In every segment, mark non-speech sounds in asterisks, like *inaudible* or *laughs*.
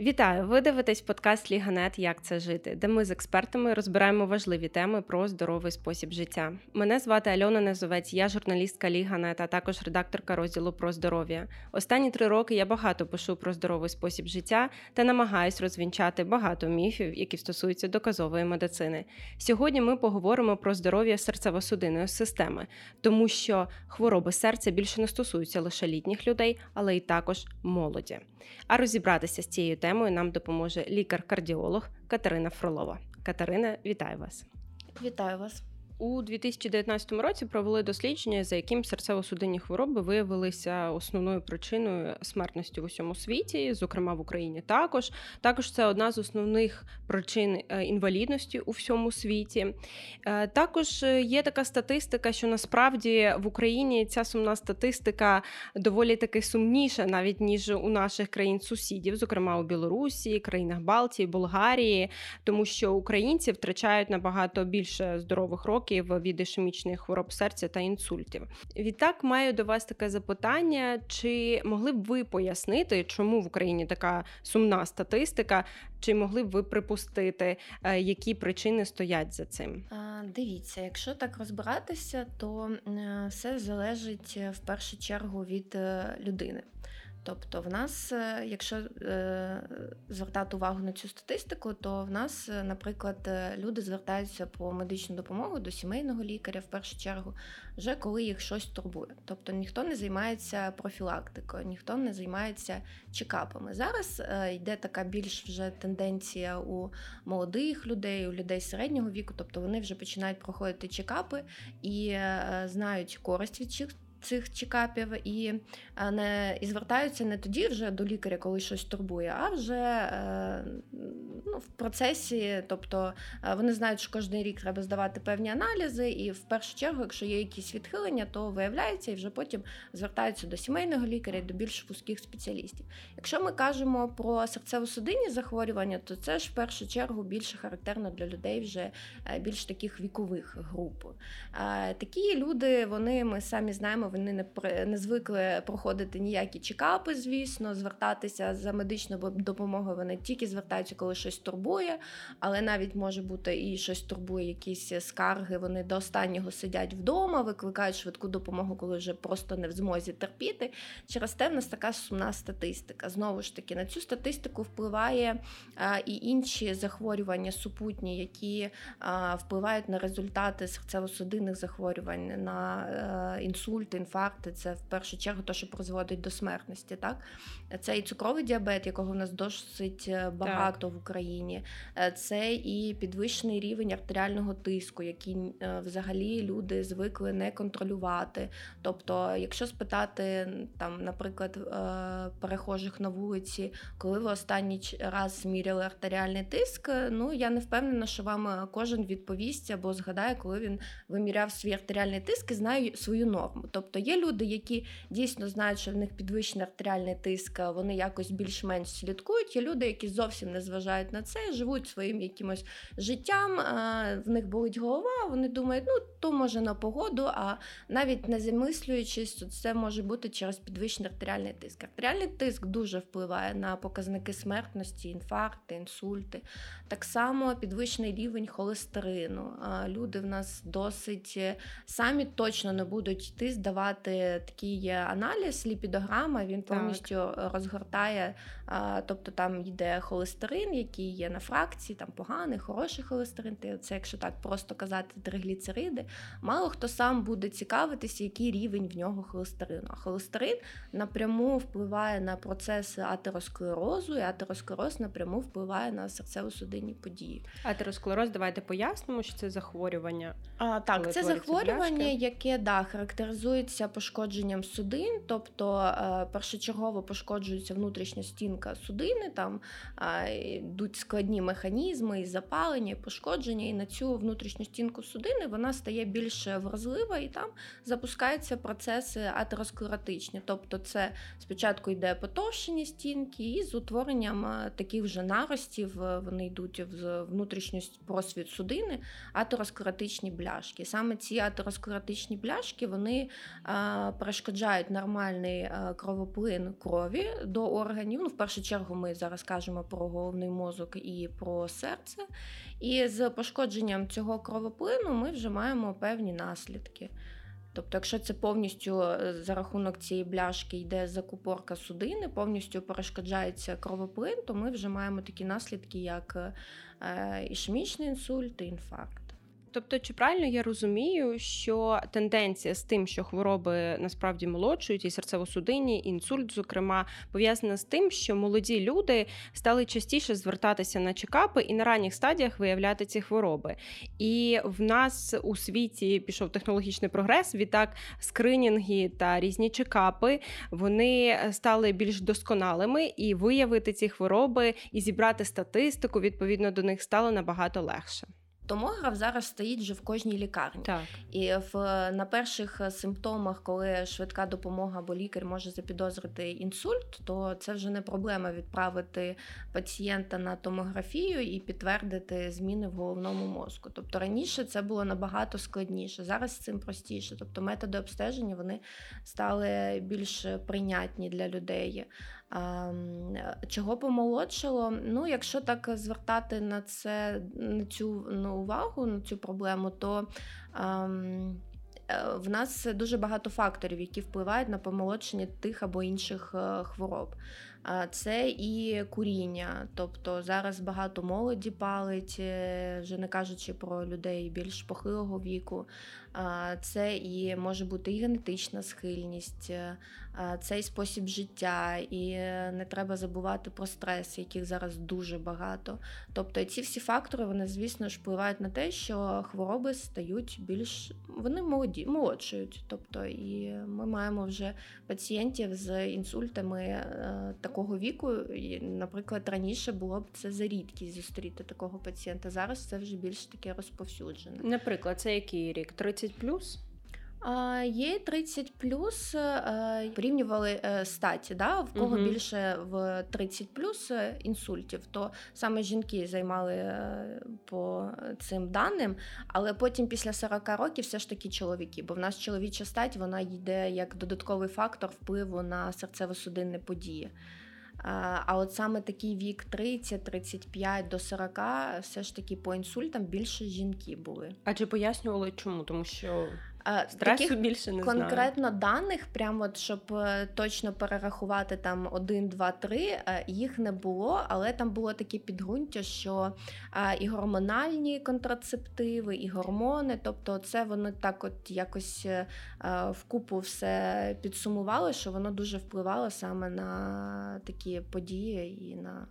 Вітаю! Ви дивитесь подкаст Liga.net Як це жити, де ми з експертами розбираємо важливі теми про здоровий спосіб життя. Мене звати Альона Незовець, я журналістка Liga.net, а також редакторка розділу про здоров'я. Останні три роки я багато пишу про здоровий спосіб життя та намагаюсь розвінчати багато міфів, які стосуються доказової медицини. Сьогодні ми поговоримо про здоров'я серцево-судинної системи, тому що хвороби серця більше не стосуються лише літніх людей, але й також молоді. А розібратися з цією темою нам допоможе лікар-кардіолог Катерина Фролова. Катерина, вітаю вас! Вітаю вас! У 2019 році провели дослідження, за яким серцево-судинні хвороби виявилися основною причиною смертності в усьому світі, зокрема в Україні. Також також це одна з основних причин е, інвалідності у всьому світі. Е, також є така статистика, що насправді в Україні ця сумна статистика доволі таки сумніша, навіть ніж у наших країн-сусідів, зокрема у Білорусі, країнах Балтії, Болгарії, тому що українці втрачають набагато більше здорових років років від ішемічних хвороб серця та інсультів. Відтак маю до вас таке запитання: чи могли б ви пояснити, чому в Україні така сумна статистика? Чи могли б ви припустити, е, які причини стоять за цим? Дивіться, якщо так розбиратися, то все залежить е, в першу чергу від е, людини. Тобто, в нас, е, якщо е, звертати увагу на цю статистику, то в нас, е, наприклад, люди звертаються по медичну допомогу до сімейного лікаря в першу чергу, вже коли їх щось турбує. Тобто ніхто не займається профілактикою, ніхто не займається чекапами. Зараз йде така більш вже тенденція у молодих людей, у людей середнього віку, тобто вони вже починають проходити чекапи і знають користь від цих чекапів і е, не і звертаються не тоді вже до лікаря, коли щось турбує, а вже е, ну, в процесі. Тобто е, вони знають, що кожен рік треба здавати певні аналізи, і в першу чергу, якщо є якісь відхилення, то виявляється і вже потім звертаються до сімейного лікаря до більш вузьких спеціалістів. Якщо ми кажемо про серцево-судинні захворювання, то це ж в першу чергу більше характерно для людей вже більш таких вікових груп. Такі люди, вони ми самі знаємо вони не не звикли проходити ніякі чекапи, звісно, звертатися за медичною допомогою. Вони тільки звертаються, коли щось турбує, але навіть може бути і щось турбує, якісь скарги. Вони до останнього сидять вдома, викликають швидку допомогу, коли вже просто не в змозі терпіти. Через те в нас така сумна статистика. Знову ж таки, на цю статистику впливає а, і інші захворювання супутні, які а, впливають на результати серцево-судинних захворювань, на а, інсульти інфаркти це в першу чергу те, що призводить до смертності. Так? Це і цукровий діабет, якого в нас досить е, багато так. в Україні, е, це і підвищений рівень артеріального тиску, який е, взагалі люди звикли не контролювати. Тобто, якщо спитати, там, наприклад, перехожих на вулиці, коли ви останній раз зміряли артеріальний тиск, ну я не впевнена, що вам кожен відповість або згадає, коли він виміряв свій артеріальний тиск і знає свою норму. Тобто є люди, які дійсно знають, що в них підвищений артеріальний тиск, вони якось більш-менш слідкують. Є люди, які зовсім не зважають на це, живуть своїм якимось життям. В них болить голова. Вони думають, ну то може на погоду, а навіть не замислюючись, це може бути через підвищений артеріальний тиск. Артеріальний тиск дуже впливає на показники смертності, інфаркти, інсульти. Так само підвищений рівень холестерину. Люди в нас досить е, самі точно не будуть йти здавати давати такий аналіз, ліпідограма, він повністю так. розгортає, тобто там йде холестерин, який є на фракції, там поганий, хороший холестерин. Це, якщо так просто казати, тригліцериди. Мало хто сам буде цікавитися, який рівень в нього холестерину. А холестерин напряму впливає на процеси атеросклерозу, і атеросклероз напряму впливає на серцево-судинні події. Атеросклероз, давайте пояснимо, що це захворювання. А, Так, це захворювання, яке да, характеризується лікується пошкодженням судин, тобто е, першочергово пошкоджується внутрішня стінка судини, там йдуть складні механізми і запалення, і пошкодження, і на цю внутрішню стінку судини вона стає стає більш вразлива, і там запускаються процеси атеросклеротичні. Тобто, це спочатку йде потовщення стінки, і з утворенням е, таких вже наростів е, вони йдуть в внутрішню просвіт судини, атеросклеротичні бляшки. Саме ці атеросклеротичні бляшки вони перешкоджають нормальний кровоплин крові до органів. Ну, В першу чергу ми зараз кажемо про головний мозок і про серце. І з пошкодженням цього кровоплину ми вже маємо певні наслідки. Тобто, якщо це повністю е, за рахунок цієї бляшки йде закупорка судини, повністю перешкоджається кровоплин, то ми вже маємо такі наслідки, як е, ішемічний інсульт і інфаркт. Тобто, чи правильно я розумію, що тенденція з тим, що хвороби насправді молодшують, і серцево-судинні, і інсульт, зокрема, пов'язана з тим, що молоді люди стали частіше звертатися на чекапи і на ранніх стадіях виявляти ці хвороби. І в нас у світі пішов технологічний прогрес. Відтак, скринінги та різні чекапи вони стали більш досконалими, і виявити ці хвороби і зібрати статистику відповідно до них стало набагато легше. Томограф зараз стоїть вже в кожній лікарні. Так. І в на перших е, симптомах, коли швидка допомога або лікар може запідозрити інсульт, то це вже не проблема відправити пацієнта на томографію і підтвердити зміни в головному мозку. Тобто раніше це було набагато складніше. Зараз цим простіше. Тобто методи обстеження вони стали більш прийнятні для людей. Чого помолодшало? Ну, якщо так звертати на це на цю на увагу, на цю проблему, то ем, в нас дуже багато факторів, які впливають на помолодшення тих або інших е, хвороб. Це і куріння, тобто зараз багато молоді палить, е, вже не кажучи про людей більш похилого віку. Це і може бути і генетична схильність, е, цей спосіб життя, і не треба забувати про стрес, яких зараз дуже багато. Тобто ці всі фактори, вони, звісно ж, впливають на те, що хвороби стають більш вони молоді, молодшують. Тобто, і ми маємо вже пацієнтів з інсультами е, такого віку. Наприклад, раніше було б це за рідкість зустріти такого пацієнта. Зараз це вже більш таке розповсюджене. Наприклад, це який рік? 30 плюс? Є 30 плюс порівнювали е, статі, да? в кого угу. більше в 30 плюс інсультів, то саме жінки займали по цим даним, але потім після 40 років все ж таки чоловіки, бо в нас чоловіча стать вона йде як додатковий фактор впливу на серцево-судинні події. А от саме такий вік 30-35 до 40, все ж таки по інсультам більше жінки були. А чи пояснювали чому? Тому що Стресу Таких більше не конкретно знаю. даних, прямо от, щоб е, точно перерахувати там 1, 2, 3, їх не було, але там було таке підґрунтя, що і гормональні контрацептиви, і гормони, тобто це воно так от якось е, вкупу все підсумувало, що воно дуже впливало саме на такі події і на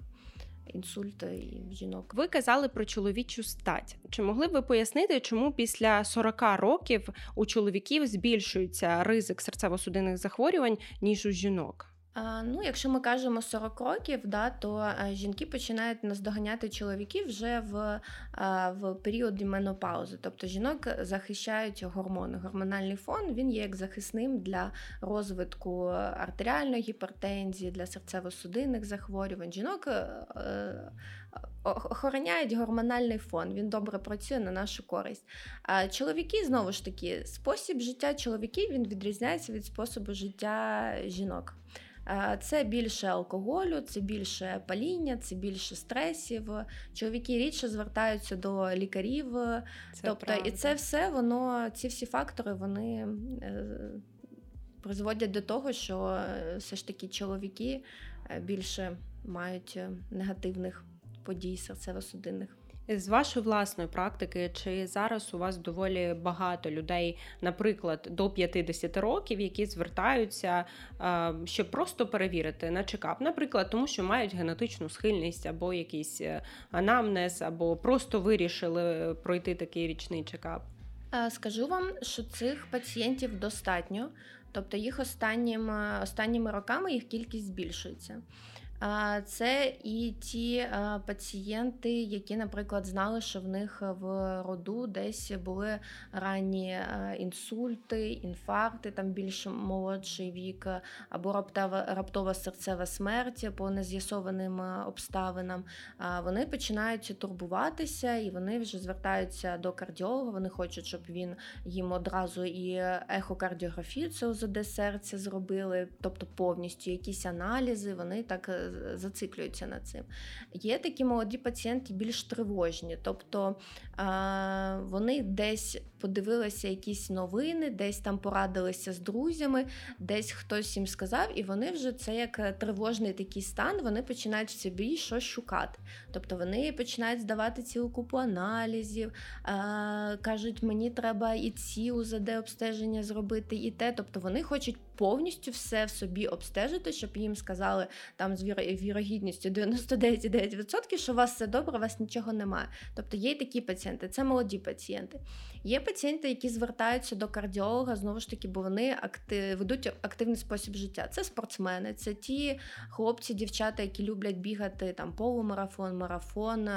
інсульти і жінок. Ви казали про чоловічу стать. Чи могли б ви пояснити, чому після 40 років у чоловіків збільшується ризик серцево-судинних захворювань ніж у жінок? Ну, якщо ми кажемо 40 років, да, то е, жінки починають наздоганяти чоловіків вже в в період менопаузи. Тобто жінок захищають гормони. Гормональний фон він є як захисним для розвитку артеріальної гіпертензії, для серцево-судинних захворювань. Жінок е, е, охороняють гормональний фон, він добре працює на нашу користь. А чоловіки, знову ж таки, спосіб життя чоловіків він відрізняється від способу життя жінок. Це більше алкоголю, це більше паління, це більше стресів. Чоловіки рідше звертаються до лікарів. Це тобто, правда. і це все воно, ці всі фактори, вони е, призводять до того, що е, все ж таки чоловіки е, більше мають негативних подій серцево-судинних. З вашої власної практики, чи зараз у вас доволі багато людей, наприклад, до 50 років, які звертаються, щоб просто перевірити на чекап, наприклад, тому що мають генетичну схильність або якийсь е, анамнез, або просто вирішили пройти такий річний чекап? Скажу вам, що цих пацієнтів достатньо, тобто їх останніми, останніми роками їх кількість збільшується. Це і ті пацієнти, які, наприклад, знали, що в них в роду десь були ранні інсульти, інфаркти, там більш молодший вік, або раптова, раптова серцева смерть по нез'ясованим обставинам. Вони починають турбуватися і вони вже звертаються до кардіолога. Вони хочуть, щоб він їм одразу і ехокардіографію, це ОЗД серця зробили, тобто повністю якісь аналізи. Вони так е, зациклюються на цим. Є такі молоді пацієнти більш тривожні, тобто вони десь подивилися якісь новини, десь там порадилися з друзями, десь хтось їм сказав, і вони вже це як тривожний такий стан, вони починають в собі щось шукати. Тобто вони починають здавати цілу купу аналізів, кажуть, мені треба і ці УЗД обстеження зробити, і те. Тобто вони хочуть повністю все в собі обстежити, щоб їм сказали там з вірогідністю 99,9%, що у вас все добре, у вас нічого немає. Тобто є такі пацієнти, це молоді пацієнти. Є пацієнти, які звертаються до кардіолога, знову ж таки, бо вони актив, ведуть активний спосіб життя. Це спортсмени, це ті хлопці, дівчата, які люблять бігати там полумарафон, марафон,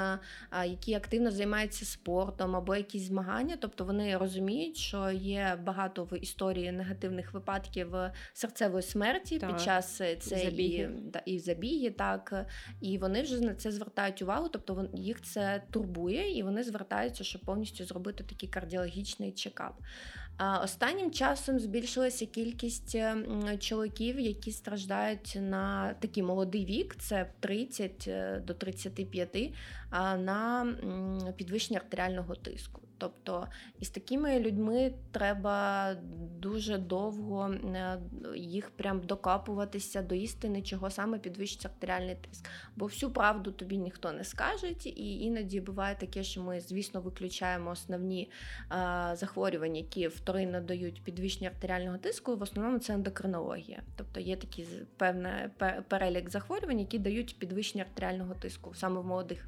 які активно займаються спортом або якісь змагання. Тобто вони розуміють, що є багато в історії негативних випадків серцевої смерті так. під час цієї забіги. і і забіги, так і вони вже на це звертають увагу, тобто їх це турбує, і вони звертаються, щоб повністю зробити такий кардіологічний чекап. Останнім часом збільшилася кількість чоловіків, які страждають на такий молодий вік, це 30 е, до 35, на підвищення артеріального тиску. Тобто із такими людьми треба дуже довго е, їх прям докапуватися до істини, чого саме підвищиться артеріальний тиск. Бо всю правду тобі ніхто не скаже, і іноді буває таке, що ми, звісно, виключаємо основні а, захворювання, які вторинно дають підвищення артеріального тиску. В основному це ендокринологія. Тобто є такий певний перелік захворювань, які дають підвищення артеріального тиску саме в молодих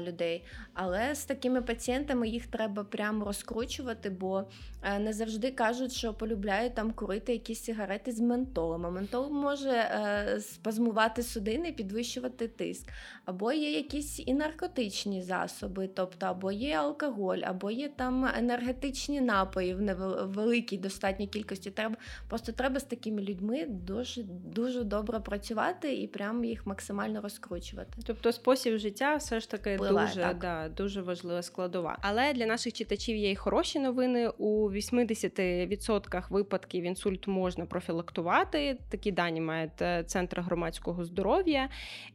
людей. Але з такими пацієнтами їх треба прямо розкручувати, бо е, не завжди кажуть, що полюбляють там курити якісь сигарети з ментолом. А ментол може е, спазмувати судини, підвищувати тиск. Або є якісь і наркотичні засоби, тобто або є алкоголь, або є там енергетичні напої в невеликій достатній кількості. Треба Просто треба з такими людьми дуже дуже добре працювати і прямо їх максимально розкручувати. Тобто спосіб життя все ж таки впливає, дуже так. Да, дуже важлива складова. Але для наших читачів є й хороші новини. У 80% випадків інсульт можна профілактувати. Такі дані має е, центр громадського здоров'я.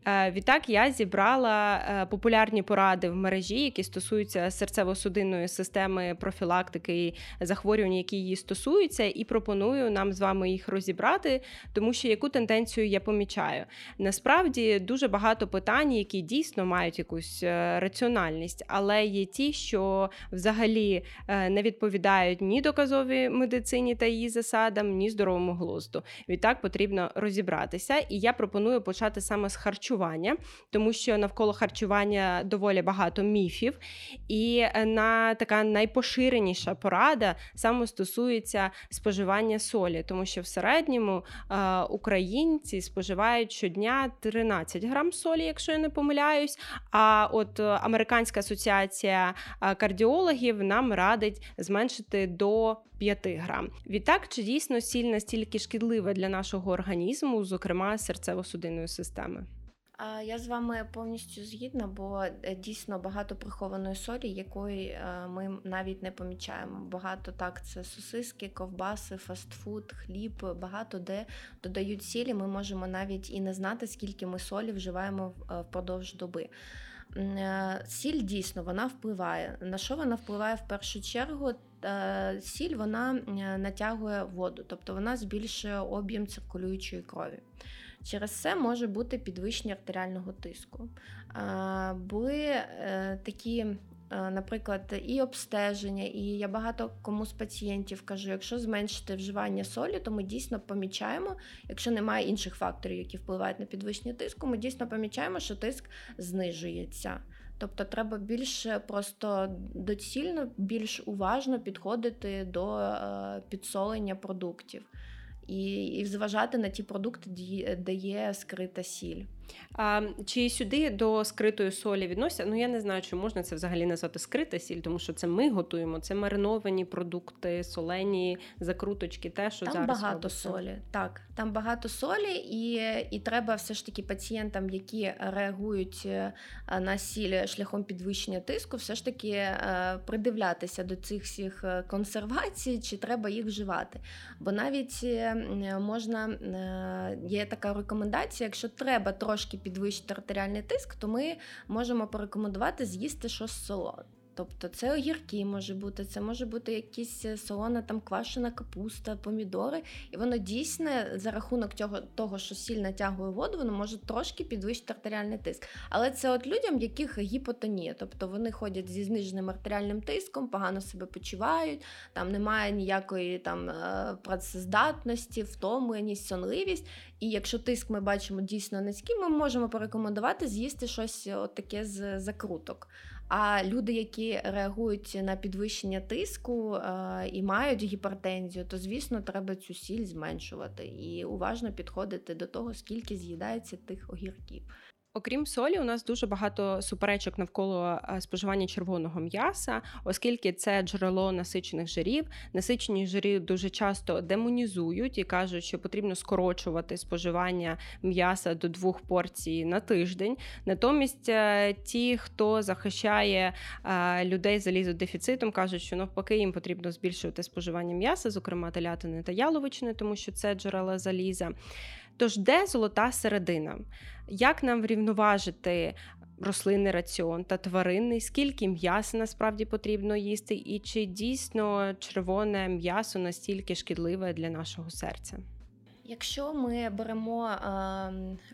Е, відтак я зібрала е, популярні поради в мережі, які стосуються серцево-судинної системи профілактики і захворювань, які її стосуються, і пропоную нам з вами їх розібрати, тому що яку тенденцію я помічаю. Насправді дуже багато питань, які дійсно мають якусь раціональність, але є ті, що взагалі е, не відповідають ні доказовій медицині та її засадам, ні здоровому глузду. Відтак потрібно розібратися. І я пропоную почати саме з харчування, тому що навколо харчування доволі багато міфів, і е, на така найпоширеніша порада саме стосується споживання солі, тому що в середньому е, українці споживають щодня 13 грам солі, якщо я не помиляюсь. А от Американська асоціація кардіологів нам радить зменшити до 5 грам. Відтак, чи дійсно сіль настільки шкідлива для нашого організму, зокрема серцево-судинної системи? Я з вами повністю згідна, бо е, дійсно багато прихованої солі, якої е, ми навіть не помічаємо. Багато так це сосиски, ковбаси, фастфуд, хліб, багато де додають сілі. Ми можемо навіть і не знати, скільки ми солі вживаємо е, впродовж доби. Е, сіль дійсно вона впливає. На що вона впливає в першу чергу? Е, сіль вона е, натягує воду, тобто вона збільшує об'єм циркулюючої крові. Через це може бути підвищення артеріального тиску. Були такі Е, наприклад, і обстеження, і я багато кому з пацієнтів кажу, якщо зменшити вживання солі, то ми дійсно помічаємо, якщо немає інших факторів, які впливають на підвищення тиску, ми дійсно помічаємо, що тиск знижується. Тобто треба більш просто доцільно, більш уважно підходити до е, підсолення продуктів і і зважати на ті продукти, де є скрита сіль. А, Чи сюди до скритої солі відносяться? Ну я не знаю, чи можна це взагалі назвати скрита сіль, тому що це ми готуємо. Це мариновані продукти, солені, закруточки. Те, що там зараз багато робиться. солі. Так, там багато солі, і і треба все ж таки пацієнтам, які реагують е, на сіль шляхом підвищення тиску, все ж таки е, придивлятися до цих всіх е, консервацій, чи треба їх вживати. Бо навіть можна є така рекомендація, якщо треба трошки підвищити артеріальний тиск, то ми можемо порекомендувати з'їсти щось солоне. Тобто це огірки може бути, це може бути якісь е, солона, там квашена капуста, помідори. І воно дійсно за рахунок цього, того, що сіль натягує воду, воно може трошки підвищити артеріальний тиск. Але це от людям, яких гіпотонія, тобто вони ходять зі зниженим артеріальним тиском, погано себе почувають, там немає ніякої там е, працездатності, втомленість, сонливість. І якщо тиск ми бачимо дійсно низький, ми можемо порекомендувати з'їсти щось от таке з закруток. А люди, які реагують на підвищення тиску е, і мають гіпертензію, то звісно треба цю сіль зменшувати і уважно підходити до того, скільки з'їдається тих огірків. Окрім солі, у нас дуже багато суперечок навколо е, споживання червоного м'яса, оскільки це джерело насичених жирів. Насичені жирі дуже часто демонізують і кажуть, що потрібно скорочувати споживання м'яса до двох порцій на тиждень. Натомість е, ті, хто захищає е, людей залізодефіцитом, кажуть, що навпаки їм потрібно збільшувати споживання м'яса, зокрема телятини та яловичини, тому що це джерела заліза. Тож, де золота середина? Як нам врівноважити рослинний раціон та тваринний, скільки м'яса насправді потрібно їсти, і чи дійсно червоне м'ясо настільки шкідливе для нашого серця? Якщо ми беремо е,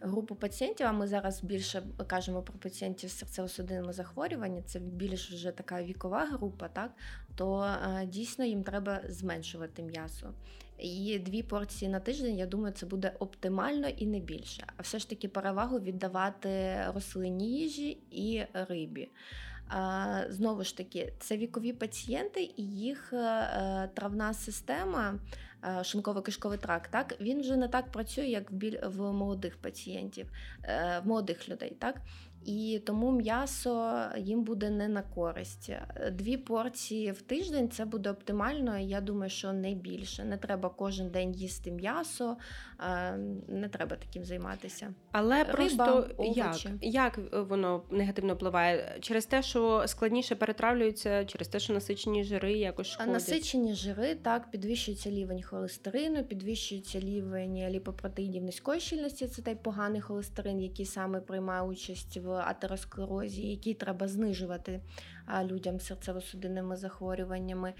групу пацієнтів, а ми зараз більше кажемо про пацієнтів з серцево-судинними захворюваннями, це більш вже така вікова група, так то е, дійсно їм треба зменшувати м'ясо. І дві порції на тиждень, я думаю, це буде оптимально і не більше. А все ж таки перевагу віддавати рослинній їжі і рибі. Знову ж таки, це вікові пацієнти, і їх е, травна система, е, шинково-кишковий тракт, так він вже не так працює, як в молодих пацієнтів, е, в молодих людей. так і тому м'ясо їм буде не на користь. Дві порції в тиждень це буде оптимально. Я думаю, що не більше. Не треба кожен день їсти м'ясо, не треба таким займатися. Але Риба, просто як як воно негативно впливає? Через те, що складніше перетравлюється, через те, що насичені жири якось шкодять? Насичені жири так підвищується рівень холестерину, підвищується рівень ліпопротеїнів низької щільності. Це той поганий холестерин, який саме приймає участь в атеросклерозі, який треба знижувати людям з серцево-судинними захворюваннями.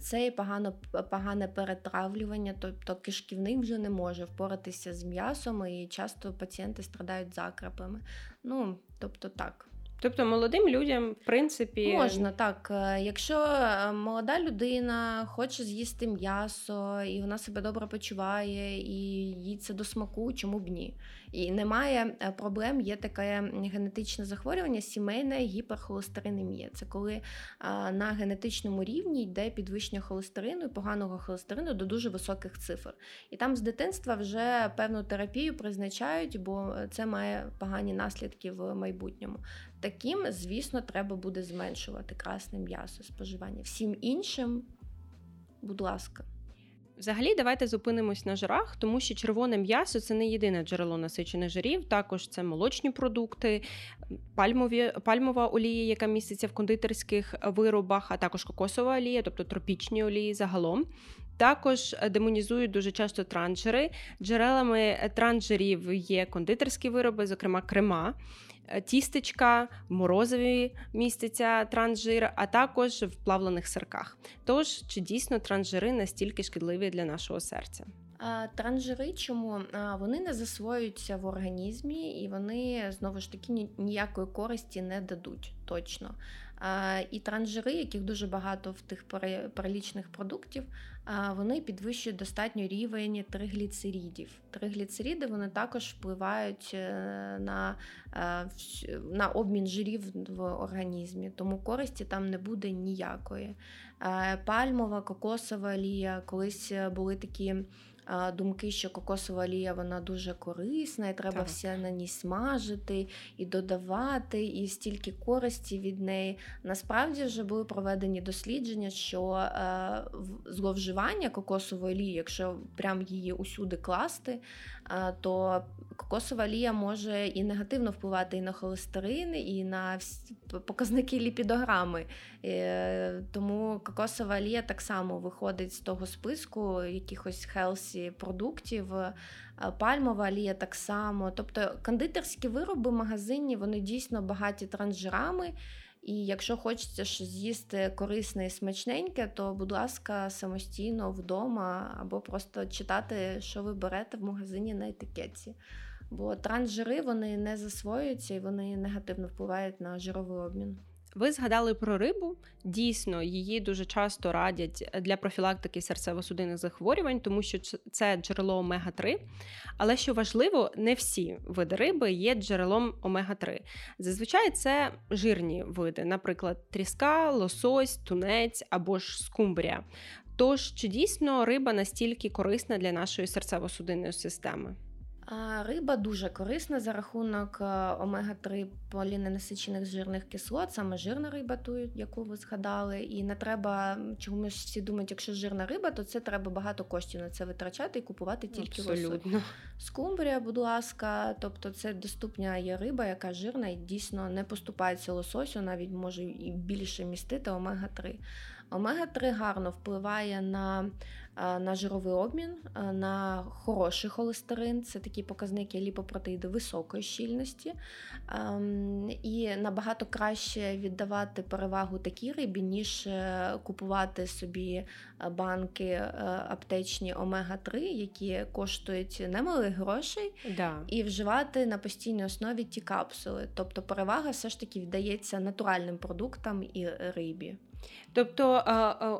Це погано, погане перетравлювання, тобто кишківник вже не може впоратися з м'ясом, і часто пацієнти страдають закрапами. Ну, тобто так. Тобто молодим людям, в принципі, можна так. Е, якщо е, молода людина хоче з'їсти м'ясо, і вона себе добре почуває, і їй це до смаку, чому б ні? І немає е, проблем, є таке генетичне захворювання, сімейна гіперхолестеринемія. Це коли на генетичному рівні йде підвищення холестерину і поганого холестерину до дуже високих цифр. І там з дитинства вже певну терапію призначають, бо це має погані наслідки в майбутньому. Таким, звісно, треба буде зменшувати красне м'ясо споживання. Всім іншим, будь ласка. Взагалі, давайте зупинимось на жирах, тому що червоне м'ясо це не єдине джерело насичених жирів. Також це молочні продукти, пальмові, пальмова олія, яка міститься в кондитерських виробах, а також кокосова олія, тобто тропічні олії загалом. Також демонізують дуже часто транжири. Джерелами транжирів є кондитерські вироби, зокрема крема. Е, тістечка, морозові містяться трансжир, а також в плавлених сирках. Тож, чи дійсно трансжири настільки шкідливі для нашого серця? Транжири, чому вони не засвоюються в організмі і вони знову ж таки ніякої користі не дадуть точно. І транжири, яких дуже багато в тих перелічних продуктів, вони підвищують достатньо рівень тригліцерідів. Тригліцериди вони також впливають е, на е, на обмін жирів в організмі, тому користі там не буде ніякої. Е, пальмова, кокосова олія, колись були такі думки, що кокосова олія вона дуже корисна, і треба Так. все на ній смажити і додавати, і стільки користі від неї. Насправді вже були проведені дослідження, що е, зловживання кокосової олії, якщо прям її усюди класти, то кокосова олія може і негативно впливати і на холестерин, і на показники ліпідограми. Е, Тому кокосова олія так само виходить з того списку якихось хелсі продуктів. Е, Пальмова олія так само. Тобто кондитерські вироби магазинні вони дійсно багаті трансжирами. І якщо хочеться з'їсти корисне і смачненьке, то, будь ласка, самостійно вдома або просто читати, що ви берете в магазині на етикетці. Бо трансжири вони не засвоюються і вони негативно впливають на жировий обмін. Ви згадали про рибу. Дійсно, її дуже часто радять для профілактики серцево-судинних захворювань, тому що це джерело омега-3. Але що важливо, не всі види риби є джерелом омега-3. Зазвичай це жирні види, наприклад, тріска, лосось, тунець або ж скумбрія. Тож, чи дійсно риба настільки корисна для нашої серцево-судинної системи? Риба дуже корисна за рахунок е, омега-3 поліненасичених жирних кислот, саме жирна риба, ту, яку ви згадали. І не треба чомусь всі думають, якщо жирна риба, то це треба багато коштів на це витрачати і купувати тільки лосось. Скумбрія, будь ласка, тобто це доступна є риба, яка жирна і дійсно не поступається лососю, навіть може і більше містити омега-3. Омега-3 гарно впливає на, на жировий обмін, е, на хороший холестерин. Це такі показники ліпопротеїди високої щільності. Ем, І набагато краще віддавати перевагу такій рибі, ніж е, купувати собі е, банки е, аптечні омега-3, які коштують немалих грошей, Да. і вживати на постійній основі ті капсули. Тобто перевага все ж таки віддається натуральним продуктам і рибі. Тобто е,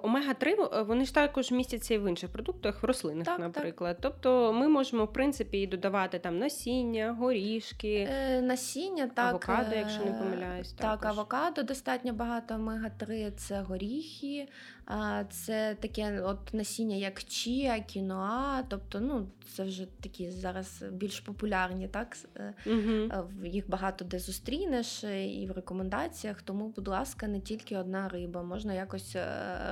омега-3 е, вони ж також містяться і в інших продуктах, в рослинах, Так, так. наприклад. Тобто ми можемо, в принципі, і додавати там насіння, горішки, Е, Насіння, так, авокадо, якщо не е, помиляюсь. Так, також. авокадо достатньо багато омега-3, це горіхи, це таке от насіння, як чія, кіноа, тобто ну, це вже такі зараз більш популярні, так? в- Їх багато де зустрінеш е, і в рекомендаціях, тому, будь ласка, не тільки одна риба, можна якось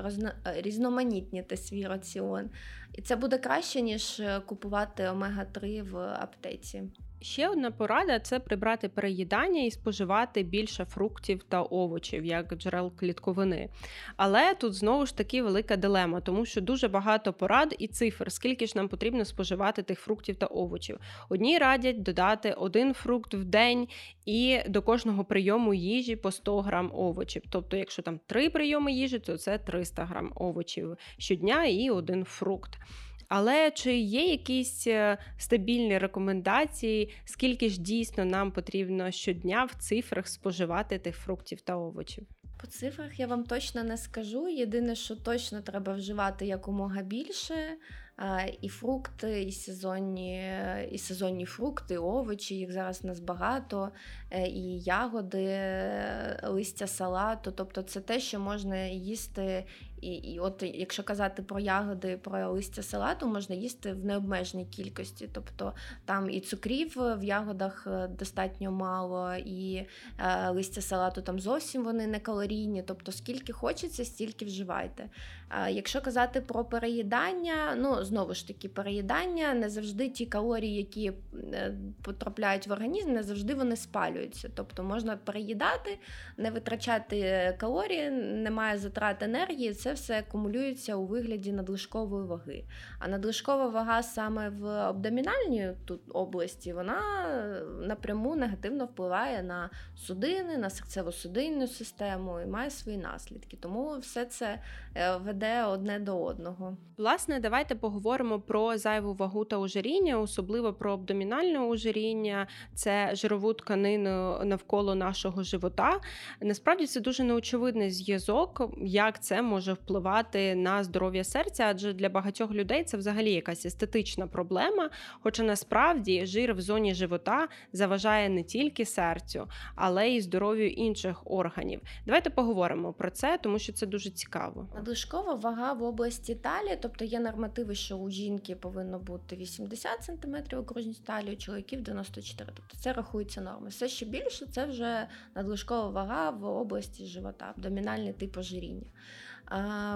розна- різноманітнити свій раціон. І це буде краще, ніж купувати омега-3 в аптеці. Ще одна порада це прибрати переїдання і споживати більше фруктів та овочів, як джерел клітковини. Але тут знову ж таки велика дилема, тому що дуже багато порад і цифр, скільки ж нам потрібно споживати тих фруктів та овочів. Одні радять додати один фрукт в день і до кожного прийому їжі по 100 грам овочів. Тобто, якщо там три прийоми їжі, то це 300 грам овочів щодня і один фрукт. Але чи є якісь е, стабільні рекомендації, скільки ж дійсно нам потрібно щодня в цифрах споживати тих фруктів та овочів? По цифрах я вам точно не скажу. Єдине, що точно треба вживати якомога більше. І фрукти, і сезонні, і сезонні фрукти, і овочі, їх зараз нас багато, е, і ягоди, е, листя салату. Тобто це те, що можна їсти. І, і от якщо казати про ягоди, про листя салату, можна їсти в необмеженій кількості. Тобто там і цукрів в ягодах е, достатньо мало, і е, листя салату там зовсім вони не калорійні. Тобто, скільки хочеться, стільки вживайте. А якщо казати про переїдання, ну знову ж таки, переїдання не завжди ті калорії, які е, потрапляють в організм, не завжди вони спалюються. Тобто можна переїдати, не витрачати калорії, немає затрат енергії. Це все акумулюється у вигляді надлишкової ваги. А надлишкова вага саме в абдомінальній тут області, вона напряму негативно впливає на судини, на серцево-судинну систему і має свої наслідки. Тому все це е, веде одне до одного. Власне, давайте поговоримо про зайву вагу та ожиріння, особливо про абдомінальне ожиріння, це жирову тканину навколо нашого живота. Насправді це дуже неочевидний зв'язок, як це може впливати на здоров'я серця, адже для багатьох людей це взагалі якась естетична проблема. Хоча насправді жир в зоні живота заважає не тільки серцю, але й здоров'ю інших органів. Давайте поговоримо про це, тому що це дуже цікаво. Надлишкова вага в області талії, тобто є нормативи, що у жінки повинно бути 80 см окружність талії, у чоловіків 94 Тобто це рахується норми. Все ще більше це вже надлишкова вага в області живота, абдомінальний тип ожиріння.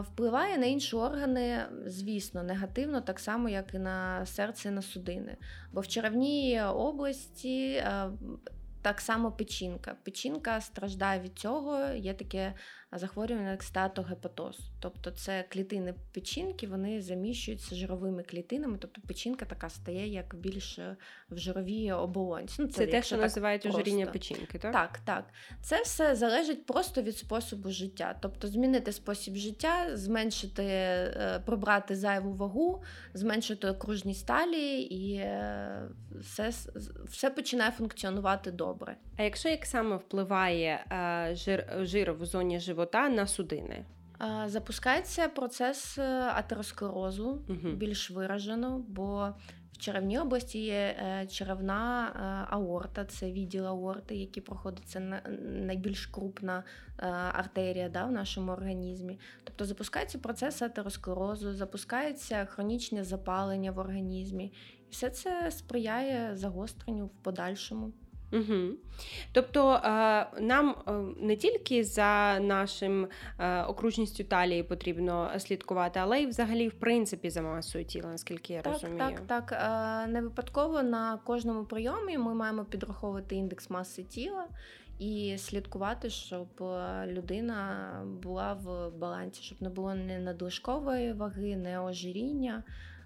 Впливає на інші органи, звісно, негативно, так само, як і на серце, і на судини. Бо в черевній області. Так само печінка. Печінка страждає від цього. Є таке захворювання як статогепатоз. Тобто це клітини печінки, вони заміщуються жировими клітинами, тобто печінка така стає як більш в жировій оболонці. Ну, це, це те, що називають ожиріння печінки, так? Так, так. Це все залежить просто від способу життя. Тобто змінити спосіб життя, зменшити, е, прибрати зайву вагу, зменшити окружність талії і е, все, все починає функціонувати добре. А якщо як саме впливає е, жир, жир в зоні живота на судини? Запускається процес е, атеросклерозу угу. більш виражено, бо в черевній області є е, черевна е, аорта, це відділ аорти, який проходить це найбільш крупна артерія да, в нашому організмі. Тобто запускається процес атеросклерозу, запускається хронічне запалення в організмі, і все це сприяє загостренню в подальшому. Угу. Тобто нам е, не тільки за нашим е, окружністю талії потрібно слідкувати, але й взагалі, в принципі, за масою тіла, наскільки я так, розумію. Так, так. Е, не випадково на кожному прийомі ми маємо підраховувати індекс маси тіла і слідкувати, щоб людина була в балансі, щоб не було ні надлишкової ваги, не ожиріння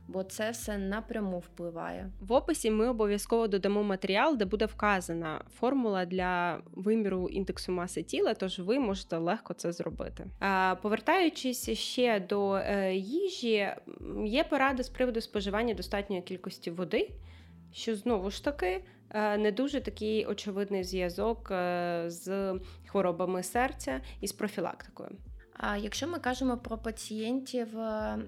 бо це все напряму впливає. В описі ми обов'язково додамо матеріал, де буде вказана формула для виміру індексу маси тіла, тож ви можете легко це зробити. Повертаючись ще до е, їжі, є поради з приводу споживання достатньої кількості води, що знову ж таки. Е, не дуже такий очевидний зв'язок е, з хворобами серця і з профілактикою. А якщо ми кажемо про пацієнтів е,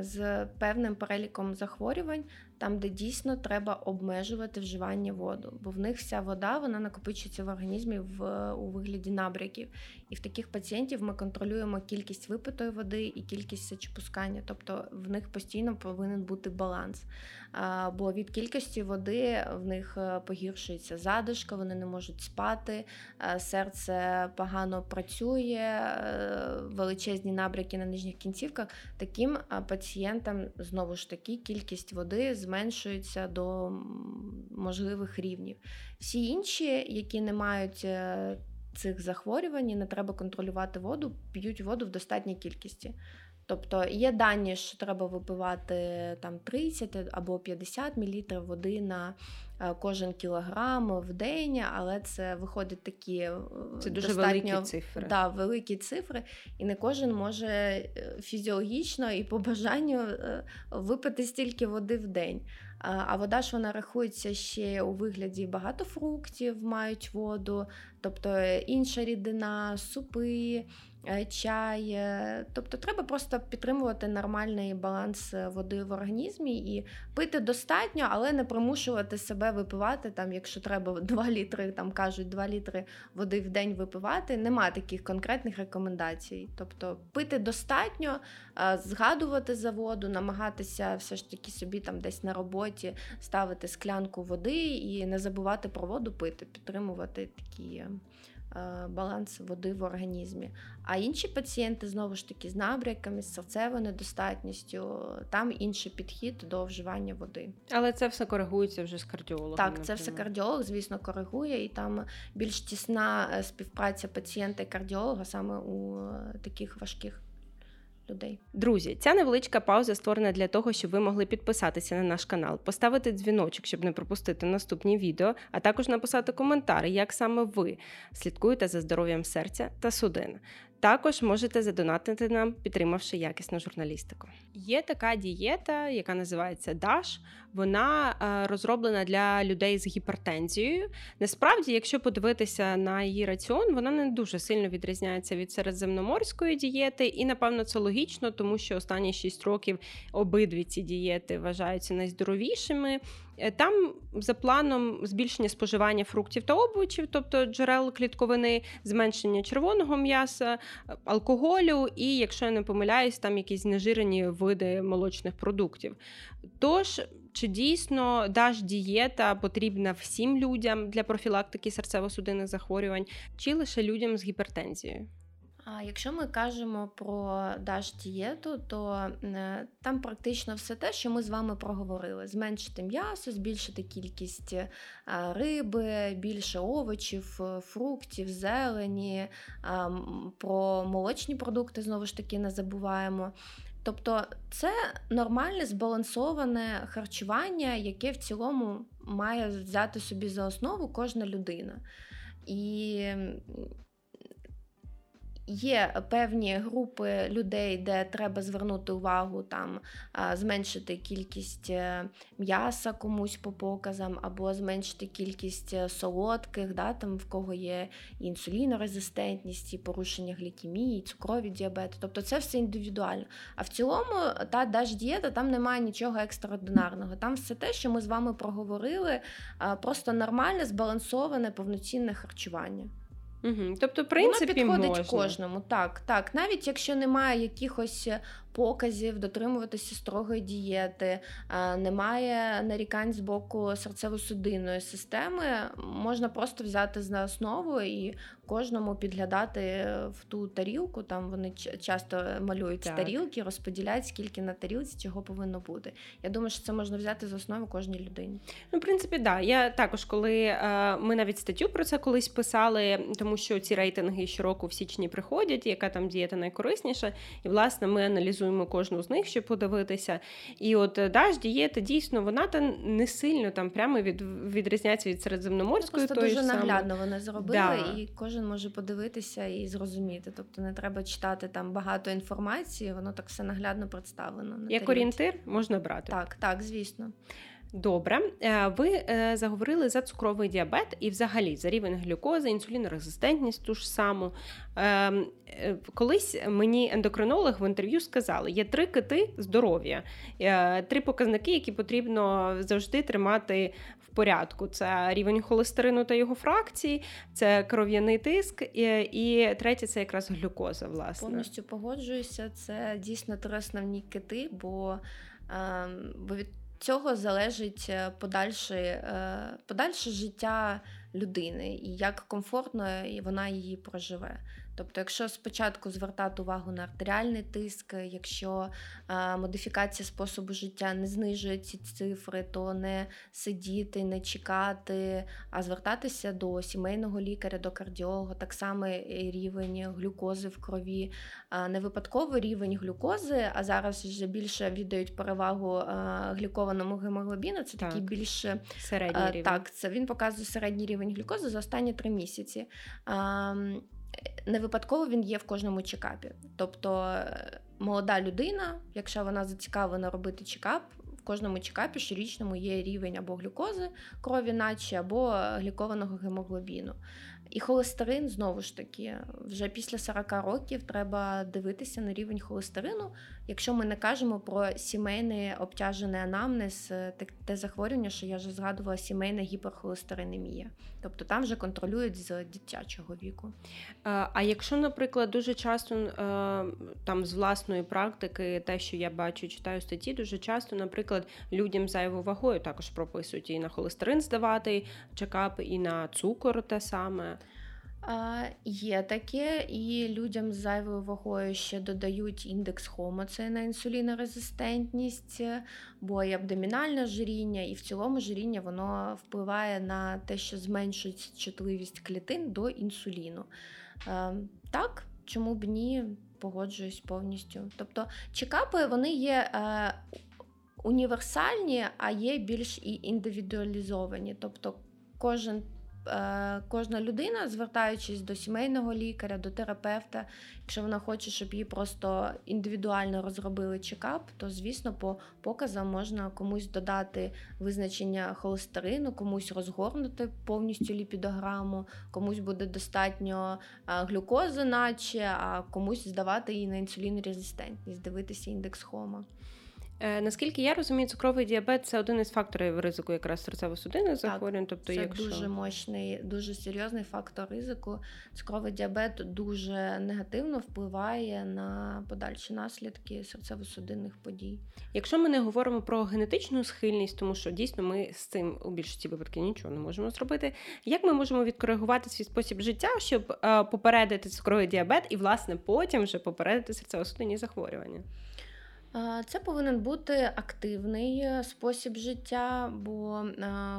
з певним переліком захворювань, там, де дійсно треба обмежувати вживання воду, бо в них вся вода вона накопичується в організмі в у вигляді набряків. І в таких пацієнтів ми контролюємо кількість випитої води і кількість сечопускання, тобто в них постійно повинен бути баланс. А, Бо від кількості води в них е, погіршується задишка, вони не можуть спати, серце погано працює, е, величезні набряки на нижніх кінцівках. Таким пацієнтам знову ж таки кількість води зменшується до можливих рівнів. Всі інші, які не мають е, цих захворювань, не треба контролювати воду, п'ють воду в достатній кількості. Тобто є дані, що треба випивати там 30 або 50 мл води на е, кожен кілограм в день, але це виходять такі е, це дуже великі цифри. Да, великі цифри, і не кожен може фізіологічно і по бажанню випити стільки води в день. А вода ж вона рахується ще у вигляді багато фруктів, мають воду, тобто е, інша рідина, супи, Е, чай. Е, тобто треба просто підтримувати нормальний баланс води в організмі і пити достатньо, але не примушувати себе випивати. Там, Якщо треба *laughs* 2 літри, там кажуть 2 літри води в день випивати, нема таких конкретних рекомендацій. Тобто пити достатньо, згадувати за воду, намагатися все ж таки собі там десь на роботі ставити склянку води і не забувати про воду пити, підтримувати такі. Е, баланс води в організмі. А інші пацієнти, знову ж таки, з набряками, з серцевою недостатністю, там інший підхід до вживання води. Але це все коригується вже з кардіологом. Так, це все кардіолог, звісно, коригує, і там більш тісна е, співпраця пацієнта і кардіолога саме у е, таких важких людей. Друзі, ця невеличка пауза створена для того, щоб ви могли підписатися на наш канал, поставити дзвіночок, щоб не пропустити наступні відео, а також написати коментар, як саме ви слідкуєте за здоров'ям серця та судин. Також можете задонатити нам, підтримавши якісну журналістику. Є така дієта, яка називається DASH. Вона е, розроблена для людей з гіпертензією. Насправді, якщо подивитися на її раціон, вона не дуже сильно відрізняється від середземноморської дієти, і напевно це логічно, тому що останні 6 років обидві ці дієти вважаються найздоровішими. Е, там за планом збільшення споживання фруктів та овочів, тобто джерел клітковини, зменшення червоного м'яса, алкоголю, і, якщо я не помиляюсь, там якісь знежирені види молочних продуктів. Тож, чи дійсно даш дієта потрібна всім людям для профілактики серцево-судинних захворювань, чи лише людям з гіпертензією? А якщо ми кажемо про даш дієту, то е, там практично все те, що ми з вами проговорили: зменшити м'ясо, збільшити кількість е, риби, більше овочів, е, фруктів, зелені, про молочні продукти знову ж таки не забуваємо. Тобто це нормальне збалансоване харчування, яке в цілому має взяти собі за основу кожна людина. І Є певні групи людей, де треба звернути увагу, там зменшити кількість е, м'яса комусь по показам, або зменшити кількість е, солодких, да, там в кого є інсулінорезистентність, і порушення глікемії, цукрові діабети. Тобто це все індивідуально. А в цілому та дієта там немає нічого екстраординарного. Там все те, що ми з вами проговорили, просто нормальне, збалансоване, повноцінне харчування. Угу. Тобто, в принципі, Воно підходить можна. кожному. Так, так. Навіть якщо немає якихось показів, дотримуватися строгої дієти, немає нарікань з боку серцево-судинної системи, можна просто взяти за основу і кожному підглядати в ту тарілку. Там вони часто малюють так. тарілки, розподіляють, скільки на тарілці чого повинно бути. Я думаю, що це можна взяти за основу кожній людині. Ну, в принципі, да. Я також, коли е, ми навіть статтю про це колись писали, тому що ці рейтинги щороку в січні приходять, яка там дієта найкорисніша, і власне ми аналізуємо кожну з них, щоб подивитися. І от е, даш дієта дійсно вона та не сильно там прямо від відрізняється від середземноморської. Просто дуже наглядно вони зробили, да. і кожен може подивитися і зрозуміти. Тобто не треба читати там багато інформації, воно так все наглядно представлено. На Як орієнтир можна брати. Так, так, звісно. Добре, е, ви е, заговорили за цукровий діабет і, взагалі, за рівень глюкози, інсулінорезистентність ту ж саму. Ем, е, колись мені ендокринолог в інтерв'ю сказали: є три кити здоров'я, три показники, які потрібно завжди тримати в порядку: це рівень холестерину та його фракції, це кров'яний тиск, і третє це якраз глюкоза. власне. Повністю погоджуюся. Це дійсно три основні кити, бо, ем, бо від цього залежить е, подальше, подальше життя людини і як комфортно вона її проживе. Тобто, якщо спочатку звертати увагу на артеріальний тиск, якщо а, модифікація способу життя не знижує ці цифри, то не сидіти, не чекати, а звертатися до сімейного лікаря, до кардіолога, так само рівень глюкози в крові, а, не випадково рівень глюкози, а зараз вже більше віддають перевагу а, глікованому гемоглобіну. Це так. такий більш середній рівень. Так, це він показує середній рівень глюкози за останні три місяці не випадково він є в кожному чекапі. Тобто е, молода людина, якщо вона зацікавлена робити чекап, в кожному чекапі щорічному є рівень або глюкози крові, наче або глікованого гемоглобіну. І холестерин, знову ж таки, вже після 40 років треба дивитися на рівень холестерину, якщо ми не кажемо про сімейний обтяжений анамнез, е, те захворювання, що я вже згадувала, сімейна гіперхолестеринемія. Тобто там вже контролюють з дитячого віку. А якщо, наприклад, дуже часто е, там з власної практики, те, що я бачу, читаю статті, дуже часто, наприклад, людям зайвою вагою також прописують і на холестерин здавати чекап, і на цукор те саме. Є таке, і людям з зайвою вагою ще додають індекс хомо, це на інсулінорезистентність, бо і абдомінальне жиріння, і в цілому жиріння воно впливає на те, що зменшується чутливість клітин до інсуліну. Так, чому б ні, погоджуюсь повністю. Тобто чекапи вони є. Е, універсальні, а є більш і індивідуалізовані. Тобто кожен кожна людина, звертаючись до сімейного лікаря, до терапевта, якщо вона хоче, щоб її просто індивідуально розробили чекап, то звісно по показам можна комусь додати визначення холестерину, комусь розгорнути повністю ліпідограму, комусь буде достатньо глюкози, наче, а комусь здавати її на інсулін резистентність, дивитися індекс хома. Е, наскільки я розумію, цукровий діабет це один із факторів ризику якраз серцево-судинних захворювань. Тобто, це якщо... дуже мощний, дуже серйозний фактор ризику. Цукровий діабет дуже негативно впливає на подальші наслідки серцево-судинних подій. Якщо ми не говоримо про генетичну схильність, тому що дійсно ми з цим у більшості випадків нічого не можемо зробити. Як ми можемо відкоригувати свій спосіб життя, щоб е, попередити цукровий діабет і, власне, потім вже попередити серцево-судинні захворювання? Це повинен бути активний е, спосіб життя, бо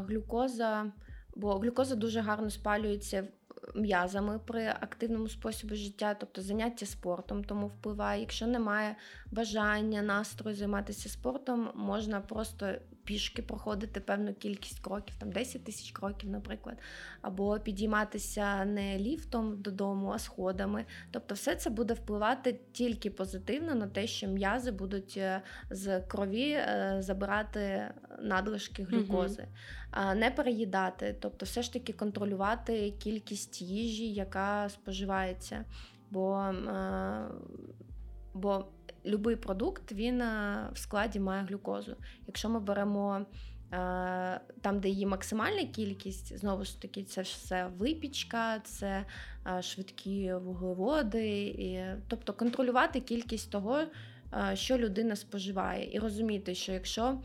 глюкоза, бо глюкоза дуже гарно спалюється м'язами при активному способі життя, тобто заняття спортом, тому впливає. Якщо немає бажання, настрою займатися спортом, можна просто пішки проходити певну кількість кроків, там 10 тисяч кроків, наприклад, або підійматися не ліфтом додому, а сходами. Тобто, все це буде впливати тільки позитивно на те, що м'язи будуть е, з крові е, забирати надлишки глюкози, угу. не переїдати, тобто, все ж таки контролювати кількість їжі, яка споживається. Бо е, бо будь-який продукт він в складі має глюкозу. Якщо ми беремо там, де її максимальна кількість, знову ж таки, це все випічка, це швидкі вуглеводи, і, тобто контролювати кількість того, що людина споживає, і розуміти, що якщо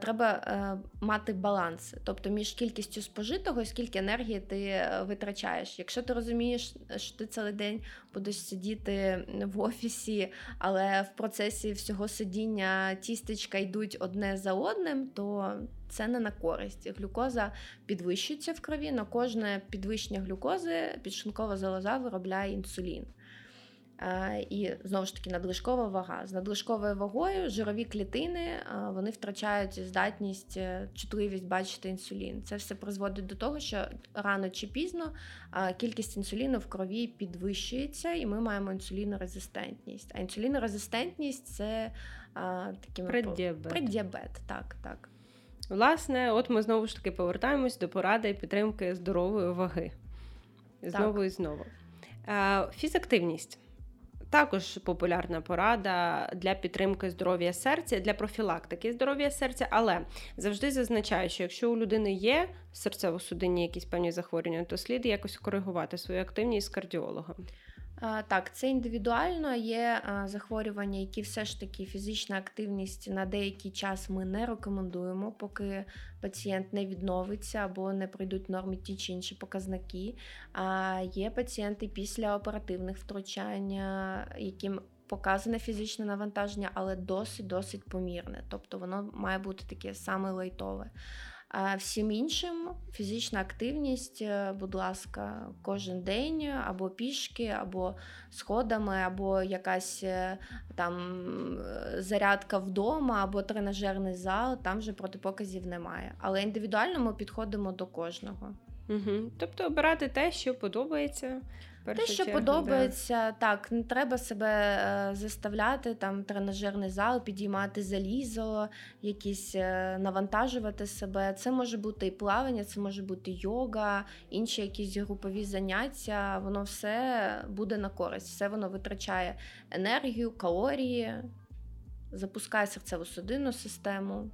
треба е, мати баланс, тобто між кількістю спожитого і скільки енергії ти е, витрачаєш. Якщо ти розумієш, що ти цілий день будеш сидіти в офісі, але в процесі всього сидіння тістечка йдуть одне за одним, то це не на користь. Глюкоза підвищується в крові. На кожне підвищення глюкози підшлункова залоза виробляє інсулін. І знову ж таки надлишкова вага. З надлишковою вагою жирові клітини вони втрачають здатність, е, чутливість бачити інсулін. Це все призводить до того, що рано чи пізно кількість інсуліну в крові підвищується, і ми маємо інсулінорезистентність. А інсулінорезистентність це таким преддіабет. преддіабет. Так, так. Власне, от ми знову ж таки повертаємось до поради і підтримки здорової ваги. Знову так. і знову. Фізактивність. Також популярна порада для підтримки здоров'я серця, для профілактики здоров'я серця, але завжди зазначаю, що якщо у людини є серцево-судинні якісь певні захворювання, то слід якось коригувати свою активність з кардіологом. Так, це індивідуально. Є захворювання, які все ж таки фізична активність на деякий час ми не рекомендуємо, поки пацієнт не відновиться або не прийдуть в нормі ті чи інші показники. А є пацієнти після оперативних втручань, яким показане фізичне навантаження, але досить досить помірне. Тобто воно має бути таке саме лайтове. А всім іншим фізична активність, е, будь ласка, кожен день або пішки, або сходами, або якась е, там е, зарядка вдома, або тренажерний зал, там вже протипоказів немає. Але індивідуально ми підходимо до кожного. Угу. Тобто обирати те, що подобається. Те, що чергу, подобається, да. так, не треба себе е, заставляти, там тренажерний зал, підіймати залізо, якісь е, навантажувати себе. Це може бути і плавання, це може бути йога, інші якісь групові заняття. Воно все буде на користь, все воно витрачає енергію, калорії, запускає серцево судинну систему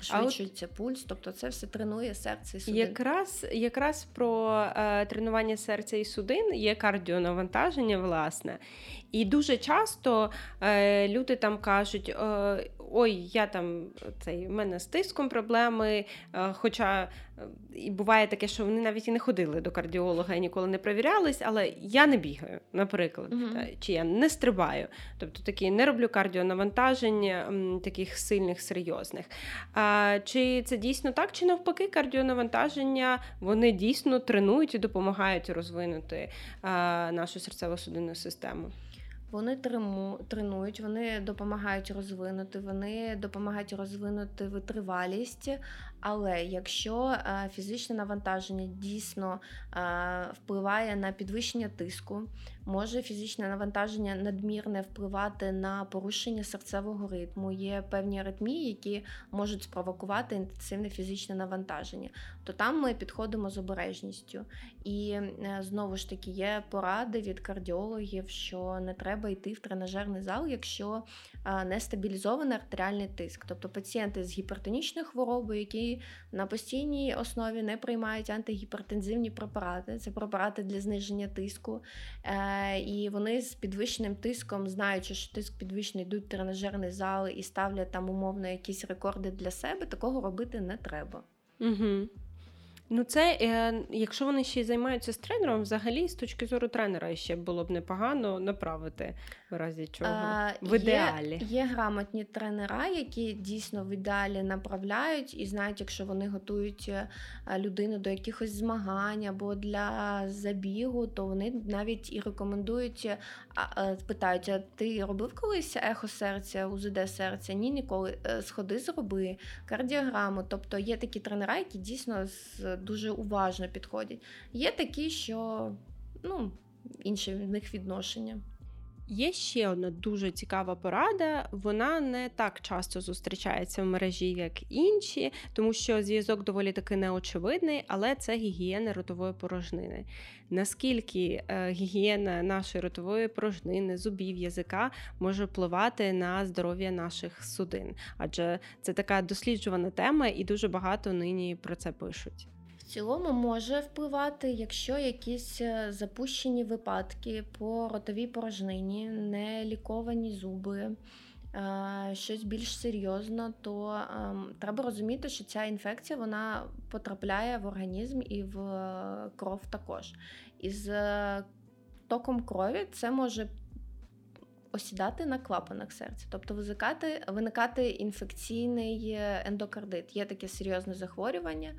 пришвидшується от... пульс, тобто це все тренує серце і судин. Якраз якраз про е, тренування серця і судин є кардіонавантаження, власне. І дуже часто е, люди там кажуть: е, ой, я там цей в мене з тиском проблеми. Е, хоча е, і буває таке, що вони навіть і не ходили до кардіолога і ніколи не перевірялись, але я не бігаю, наприклад, угу. та, чи я не стрибаю. Тобто такі не роблю кардіонавантаження таких сильних, серйозних. А, Чи це дійсно так, чи навпаки, кардіонавантаження вони дійсно тренують і допомагають розвинути а, нашу серцево-судинну систему? Вони тренують, вони допомагають розвинути, вони допомагають розвинути витривалість. Але якщо е, фізичне навантаження дійсно е, впливає на підвищення тиску, може фізичне навантаження надмірне впливати на порушення серцевого ритму, є певні аритмії, які можуть спровокувати інтенсивне фізичне навантаження, то там ми підходимо з обережністю. І е, знову ж таки є поради від кардіологів, що не треба йти в тренажерний зал, якщо не стабілізований артеріальний тиск, тобто пацієнти з гіпертонічною хворобою, які на постійній основі не приймають антигіпертензивні препарати, це препарати для зниження тиску. Е, і вони з підвищеним тиском, знаючи, що тиск підвищений, йдуть в тренажерний зал і ставлять там умовно якісь рекорди для себе, такого робити не треба. Угу. Ну, це е, якщо вони ще й займаються з тренером, взагалі з точки зору тренера ще було б непогано направити в разі чого а, в ідеалі. Є, є грамотні тренера, які дійсно в ідеалі направляють і знають, якщо вони готують е, людину до якихось змагань або для забігу, то вони навіть і рекомендують, а, питають: а ти робив колись ехо серця, УЗД серця? Ні, ніколи. Е, сходи, зроби кардіограму. Тобто є такі тренера, які дійсно дуже уважно підходять. Є такі, що ну, інші в них відношення. Є ще одна дуже цікава порада. Вона не так часто зустрічається в мережі, як інші, тому що зв'язок доволі таки неочевидний, але це гігієна ротової порожнини. Наскільки е, гігієна нашої ротової порожнини, зубів, язика може впливати на здоров'я наших судин? Адже це така досліджувана тема, і дуже багато нині про це пишуть цілому може впливати, якщо якісь е, запущені випадки по ротовій порожнині, не ліковані зуби, е, щось більш серйозно, то ем, треба розуміти, що ця інфекція вона потрапляє в організм і в е, кров також. І з током крові це може осідати на клапанах серця, тобто виникати, виникати інфекційний ендокардит. Є таке серйозне захворювання.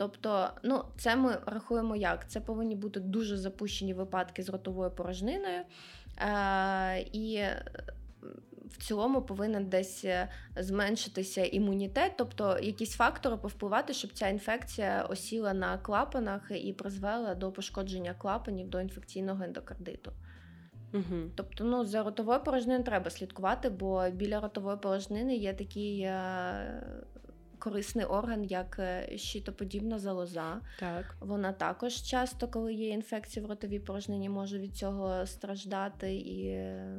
Тобто, ну, це ми рахуємо як? Це повинні бути дуже запущені випадки з ротовою порожниною. Е, І в цілому повинен десь е, зменшитися імунітет, тобто якісь фактори повпливати, щоб ця інфекція осіла на клапанах і призвела до пошкодження клапанів до інфекційного ендокардиту. Угу. Тобто, ну, за ротовою порожниною треба слідкувати, бо біля ротової порожнини є такий е, корисний орган, як е, щитоподібна залоза. Так. Вона також часто, коли є інфекція в ротовій порожнині, може від цього страждати, і е,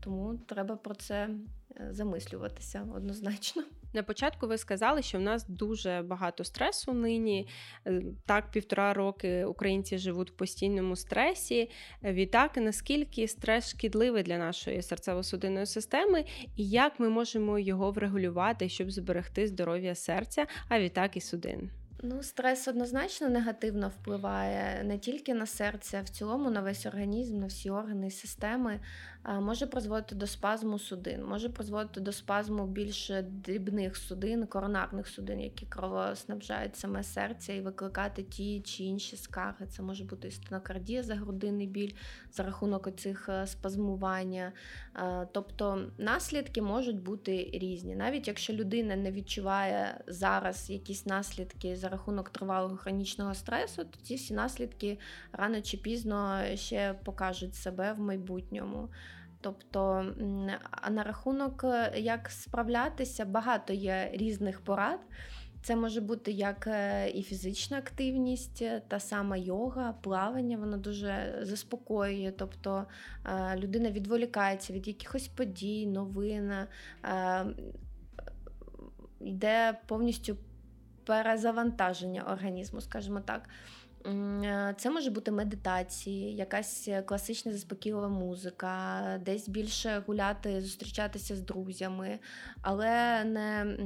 тому треба про це е, замислюватися однозначно. На початку ви сказали, що в нас дуже багато стресу нині. Е, так, півтора роки українці живуть в постійному стресі. Відтак, наскільки стрес шкідливий для нашої серцево-судинної системи, і як ми можемо його врегулювати, щоб зберегти здоров'я серця, а відтак і судин? Ну, стрес однозначно негативно впливає не тільки на серце, а в цілому на весь організм, на всі органи системи може призводити до спазму судин, може призводити до спазму більш дрібних судин, коронарних судин, які кровоснабжають саме серце, і викликати ті чи інші скарги. Це може бути і стенокардія за грудинний біль за рахунок цих е, спазмування. Тобто наслідки можуть бути різні. Навіть якщо людина не відчуває зараз якісь наслідки за рахунок тривалого хронічного стресу, то ці всі наслідки рано чи пізно ще покажуть себе в майбутньому. Тобто, на рахунок, е, як справлятися, багато є різних порад. Це може бути як е, і фізична активність, е, та сама йога, плавання, воно дуже заспокоює. Тобто людина відволікається від якихось подій, новин, йде повністю перезавантаження організму, скажімо так. Е, це може бути медитації, якась класична заспокійлива музика, десь більше гуляти, зустрічатися з друзями, але не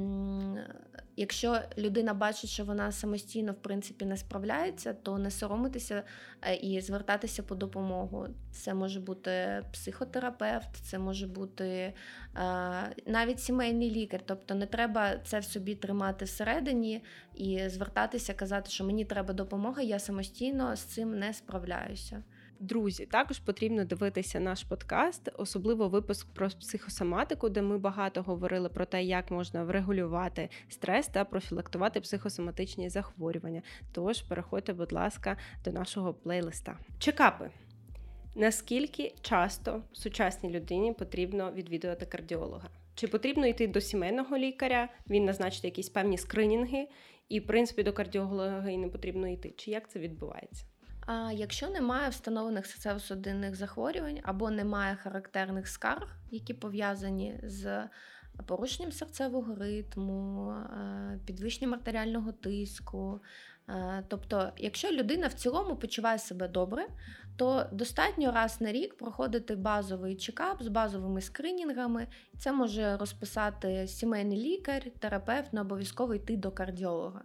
якщо людина бачить, що вона самостійно в принципі не справляється, то не соромитися е, і звертатися по допомогу. Це може бути психотерапевт, це може бути е, навіть сімейний лікар. Тобто не треба це в собі тримати всередині і звертатися, казати, що мені треба допомога, я самостійно з цим не справляюся. Друзі, також потрібно дивитися наш подкаст, особливо випуск про психосоматику, де ми багато говорили про те, як можна врегулювати стрес та профілактувати психосоматичні захворювання. Тож переходьте, будь ласка, до нашого плейлиста. Чекапи. Наскільки часто сучасній людині потрібно відвідувати кардіолога? Чи потрібно йти до сімейного лікаря? Він назначить якісь певні скринінги, і в принципі до кардіолога і не потрібно йти? Чи як це відбувається? А якщо немає встановлених серцево-судинних захворювань або немає характерних скарг, які пов'язані з порушенням серцевого ритму, е, підвищенням артеріального тиску, е, тобто, якщо людина в цілому почуває себе добре, то достатньо раз на рік проходити базовий чекап з базовими скринінгами. Це може розписати сімейний лікар, терапевт, не обов'язково йти до кардіолога.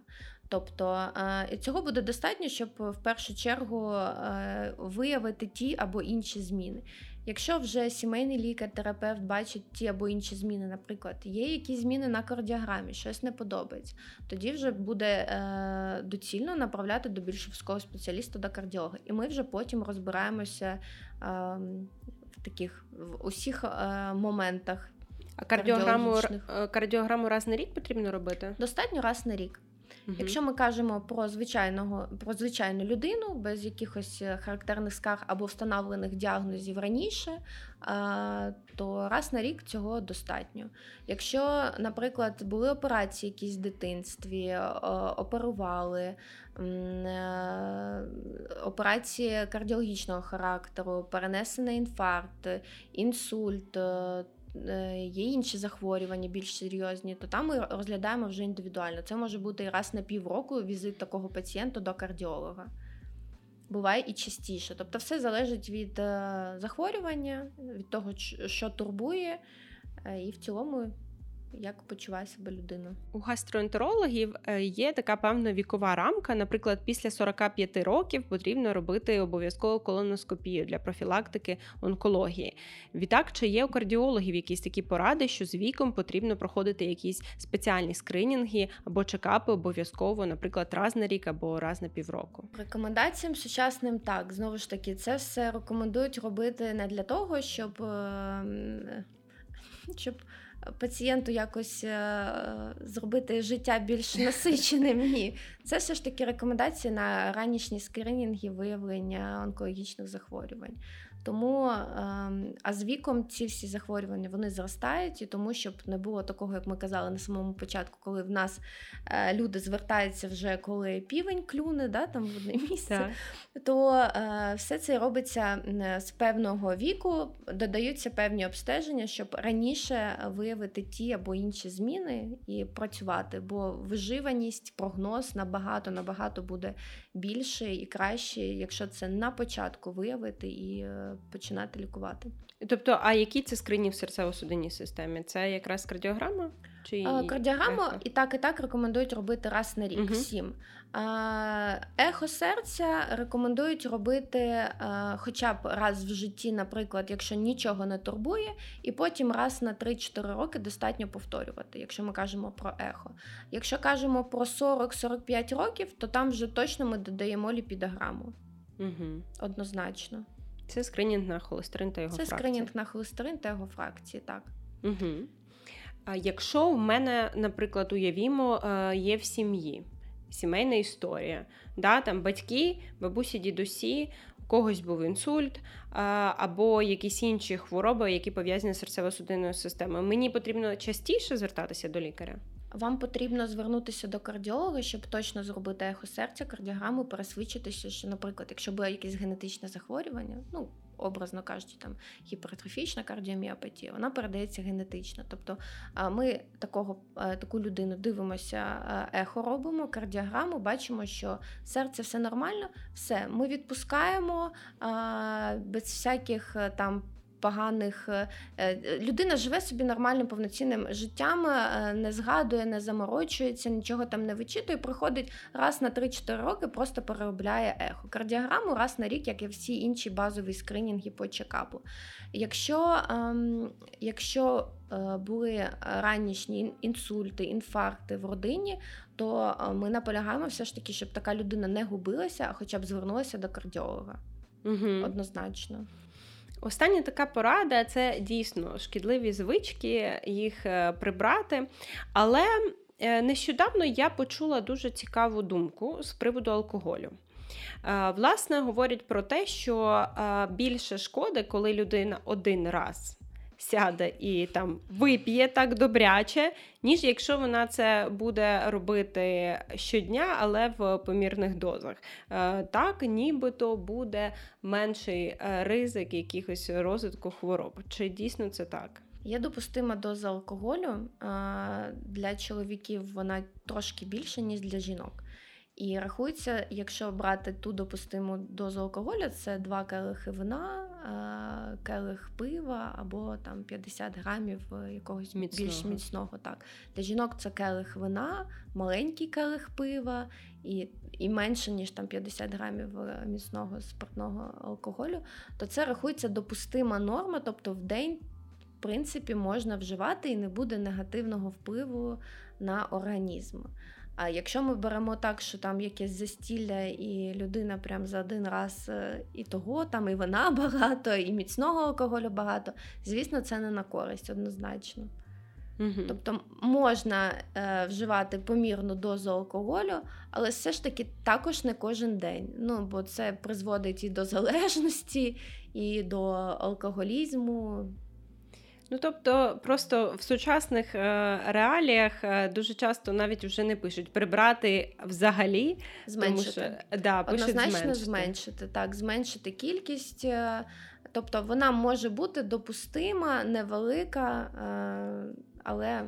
Тобто е, цього буде достатньо, щоб в першу чергу е, виявити ті або інші зміни. Якщо вже сімейний лікар-терапевт бачить ті або інші зміни, наприклад, є якісь зміни на кардіограмі, щось не подобається, тоді вже буде е, доцільно направляти до більш вузького спеціаліста до кардіолога. І ми вже потім розбираємося в таких в усіх моментах. А кардіограму кардіограму раз на рік потрібно робити? Достатньо раз на рік. Угу. Якщо ми кажемо про звичайного про звичайну людину без якихось е, характерних скарг або встановлених діагнозів раніше, то раз на рік цього достатньо. Якщо, наприклад, були операції якісь в дитинстві, оперували е, операції кардіологічного характеру, перенесений інфаркт, інсульт. Е, є інші захворювання більш серйозні, то там ми розглядаємо вже індивідуально. Це може бути раз на півроку візит такого пацієнта до кардіолога. Буває і частіше. Тобто, все залежить від е, захворювання, від того, що турбує, е, і в цілому як почуває себе людина. У гастроентерологів е, є така певна вікова рамка. Наприклад, після 45 років потрібно робити обов'язкову колоноскопію для профілактики онкології. Відтак, чи є у кардіологів якісь такі поради, що з віком потрібно проходити якісь спеціальні скринінги або чекапи обов'язково, наприклад, раз на рік або раз на півроку? Рекомендаціям сучасним так знову ж таки, це все рекомендують робити не для того, щоб. Ем, щоб пацієнту якось е, зробити життя більш *laughs* насиченим. Ні, це все ж таки рекомендації на ранішні скринінги виявлення онкологічних захворювань. Тому ем, а з віком ці всі захворювання вони зростають, і тому, щоб не було такого, як ми казали на самому початку, коли в нас е, люди звертаються вже коли півень клюне, да, там в одне місце, так. то е, все це робиться з певного віку, додаються певні обстеження, щоб раніше виявити ті або інші зміни і працювати. Бо виживаність, прогноз набагато набагато буде більше і краще, якщо це на початку виявити і. Е, починати лікувати. Тобто, а які це скрині в серцево-судинній системі? Це якраз кардіограма? Чи Кардіограму ехо? і так, і так рекомендують робити раз на рік угу. всім. Ехо серця рекомендують робити хоча б раз в житті, наприклад, якщо нічого не турбує, і потім раз на 3-4 роки достатньо повторювати, якщо ми кажемо про ехо. Якщо кажемо про 40-45 років, то там вже точно ми додаємо ліпідограму. Угу. Однозначно. Це скринінг на холестерин та його Це фракції. скринінг на холестерин та його фракції, так. Угу. А Якщо в мене, наприклад, уявімо, е, є в сім'ї сімейна історія, да, там батьки, бабусі, дідусі, у когось був інсульт або якісь інші хвороби, які пов'язані з серцево-судинною системою. Мені потрібно частіше звертатися до лікаря. Вам потрібно звернутися до кардіолога, щоб точно зробити ехо серця, кардіограму, пересвідчитися, що, наприклад, якщо було якесь генетичне захворювання, ну образно кажучи, там гіпертрофічна кардіоміопатія, вона передається генетично. Тобто ми такого, таку людину дивимося, ехо робимо, кардіограму, бачимо, що серце все нормально, все, ми відпускаємо без всяких там поганих. Е, е, людина живе собі нормальним повноцінним життям, е, не згадує, не заморочується, нічого там не вичитує. Приходить раз на 3-4 роки, просто переробляє ехо. Кардіограму раз на рік, як і всі інші базові скринінги по чекапу. Якщо, ем, якщо були ранішні інсульти, інфаркти в родині, то ми наполягаємо все ж таки, щоб така людина не губилася, а хоча б звернулася до кардіолога. угу. однозначно. Остання така порада це дійсно шкідливі звички, їх е, прибрати. Але е, нещодавно я почула дуже цікаву думку з приводу алкоголю. Е, власне, говорять про те, що більше шкоди, коли людина один раз сяде і там вип'є так добряче, ніж якщо вона це буде робити щодня, але в помірних дозах. Е, так, нібито буде менший е, ризик якихось розвитку хвороб. Чи дійсно це так? Є допустима доза алкоголю для чоловіків вона трошки більша, ніж для жінок. І рахується, якщо брати ту допустиму дозу алкоголю, це два келихи вина, келих пива або там 50 грамів якогось міцного. більш міцного. Так. Для жінок це келих вина, маленький келих пива і і менше, ніж там 50 грамів е, міцного спиртного алкоголю, то це рахується допустима норма, тобто в день. В принципі, можна вживати і не буде негативного впливу на організм. А якщо ми беремо так, що там якесь застілля, і людина прям за один раз е, і того, там і вина *laughs* багато, і міцного алкоголю багато, звісно, це не на користь однозначно. Угу. Тобто можна е, вживати помірну дозу алкоголю, але все ж таки також не кожен день. Ну, Бо це призводить і до залежності, і до алкоголізму. Ну тобто, просто в сучасних е, реаліях е, дуже часто навіть вже не пишуть прибрати взагалі, зменшити. Тому що, да, Однозначно зменшити. зменшити. Так, зменшити кількість. Е, тобто вона може бути допустима, невелика, але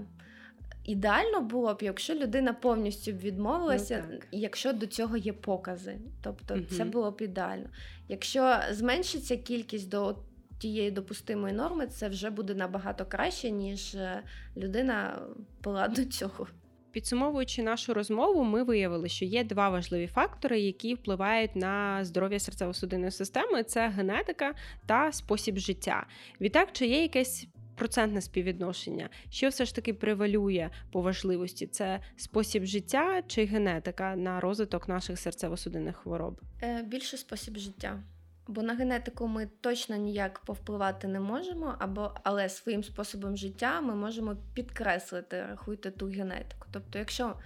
ідеально було б, якщо людина повністю відмовилася, ну, якщо до цього є покази. Тобто, угу. це було б ідеально. Якщо зменшиться кількість до тієї допустимої норми, це вже буде набагато краще, ніж е, людина пила до *laughs* цього. Підсумовуючи нашу розмову, ми виявили, що є два важливі фактори, які впливають на здоров'я серцево-судинної системи: це генетика та спосіб життя. Відтак, чи є якесь процентне співвідношення, що все ж таки превалює по важливості: це спосіб життя чи генетика на розвиток наших серцево-судинних хвороб? Е, більше спосіб життя. Бо на генетику ми точно ніяк повпливати не можемо, або але своїм способом життя ми можемо підкреслити, рахуйте ту генетику. Тобто, якщо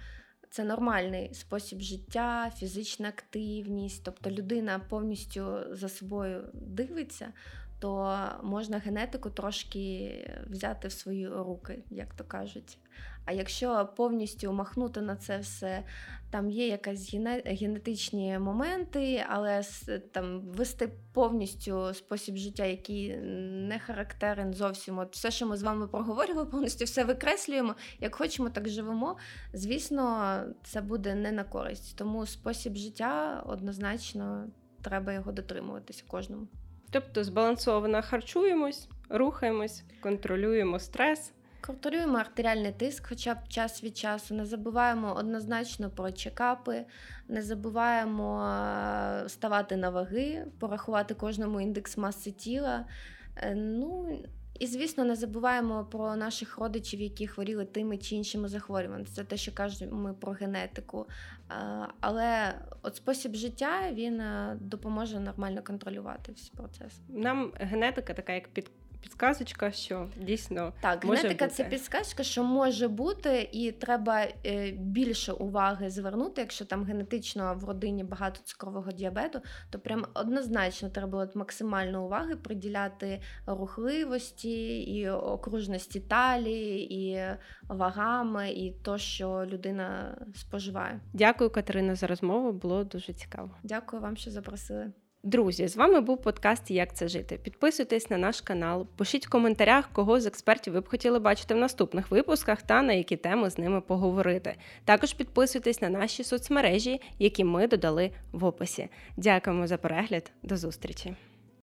це нормальний спосіб життя, фізична активність, тобто людина повністю за собою дивиться, то можна генетику трошки взяти в свої руки, як то кажуть. А якщо повністю махнути на це все, там є якісь генетичні моменти, але там вести повністю спосіб життя, який не характерен зовсім. От все, що ми з вами проговорювали, повністю все викреслюємо. Як хочемо, так живемо. Звісно, це буде не на користь. Тому спосіб життя однозначно треба його дотримуватися кожному. Тобто збалансовано харчуємось, рухаємось, контролюємо стрес. Контролюємо артеріальний тиск, хоча б час від часу. Не забуваємо однозначно про чекапи, не забуваємо е, ставати на ваги, порахувати кожному індекс маси тіла. Е, ну, і, звісно, не забуваємо про наших родичів, які хворіли тими чи іншими захворюваннями. Це те, що кажемо про генетику. Але от спосіб життя він е, допоможе нормально контролювати всі процеси. Нам генетика така, як під підсказочка, що дійсно так, може генетика бути. це підсказка, що може бути, і треба е, більше уваги звернути. Якщо там генетично в родині багато цукрового діабету, то прям однозначно треба от максимально уваги приділяти рухливості і окружності талії, і вагами, і то, що людина споживає. Дякую, Катерина, за розмову. Було дуже цікаво. Дякую вам, що запросили. Друзі, з вами був подкаст Як це жити. Підписуйтесь на наш канал, пишіть в коментарях, кого з експертів ви б хотіли бачити в наступних випусках та на які теми з ними поговорити. Також підписуйтесь на наші соцмережі, які ми додали в описі. Дякуємо за перегляд, до зустрічі!